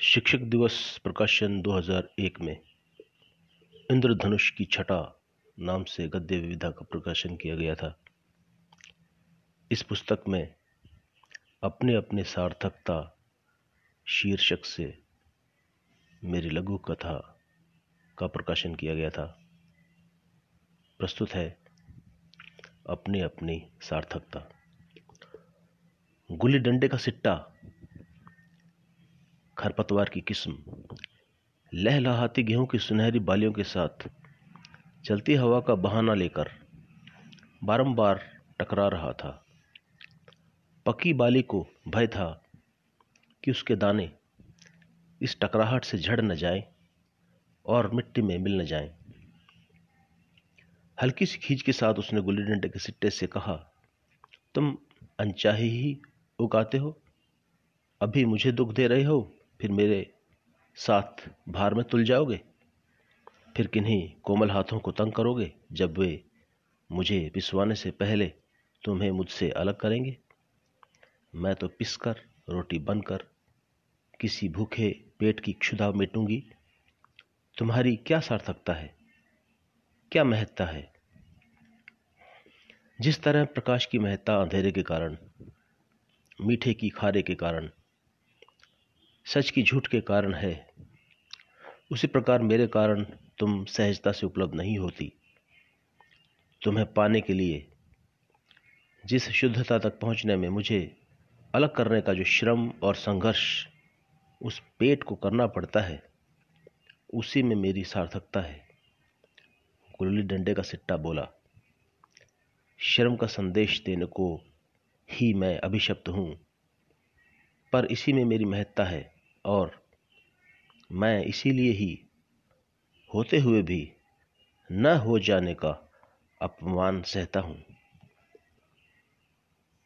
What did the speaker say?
शिक्षक दिवस प्रकाशन 2001 में इंद्रधनुष की छटा नाम से गद्य विविधा का प्रकाशन किया गया था। इस पुस्तक में अपने अपने सार्थकता शीर्षक से मेरी लघु कथा का प्रकाशन किया गया था। प्रस्तुत है अपनी अपनी सार्थकता। गुल्ली डंडे का सिट्टा खरपतवार की किस्म। लहलहाती गेहूँ की सुनहरी बालियों के साथ चलती हवा का बहाना लेकर बारंबार टकरा रहा था। पकी बाली को भय था कि उसके दाने इस टकराहट से झड़ न जाए और मिट्टी में मिल न जाए। हल्की सी खींच के साथ उसने गुल्ली डंडे के सिट्टे से कहा, तुम अनचाहे ही उगाते हो? अभी मुझे दुख दे रहे हो? फिर मेरे साथ भार में तुल जाओगे? फिर किन्हीं कोमल हाथों को तंग करोगे जब वे मुझे पिसवाने से पहले तुम्हें मुझसे अलग करेंगे? मैं तो पिसकर, रोटी बनकर, किसी भूखे पेट की क्षुधा मिटूँगी। तुम्हारी क्या सार्थकता है? क्या महत्ता है? जिस तरह प्रकाश की महत्ता अंधेरे के कारण, मीठे की खारे के कारण सच की झूठ के कारण है। उसी प्रकार मेरे कारण तुम सहजता से उपलब्ध नहीं होती। तुम्हें पाने के लिए, जिस शुद्धता तक पहुँचने में मुझे अलग करने का जो श्रम और संघर्ष उस पेट को करना पड़ता है, उसी में मेरी सार्थकता है। गुल्ली डंडे का सिट्टा बोला, श्रम का संदेश देने को ही मैं अभिशप्त हूँ, पर इसी में मेरी महत्ता है। और मैं इसीलिए ही होते हुए भी न हो जाने का अपमान सहता हूँ।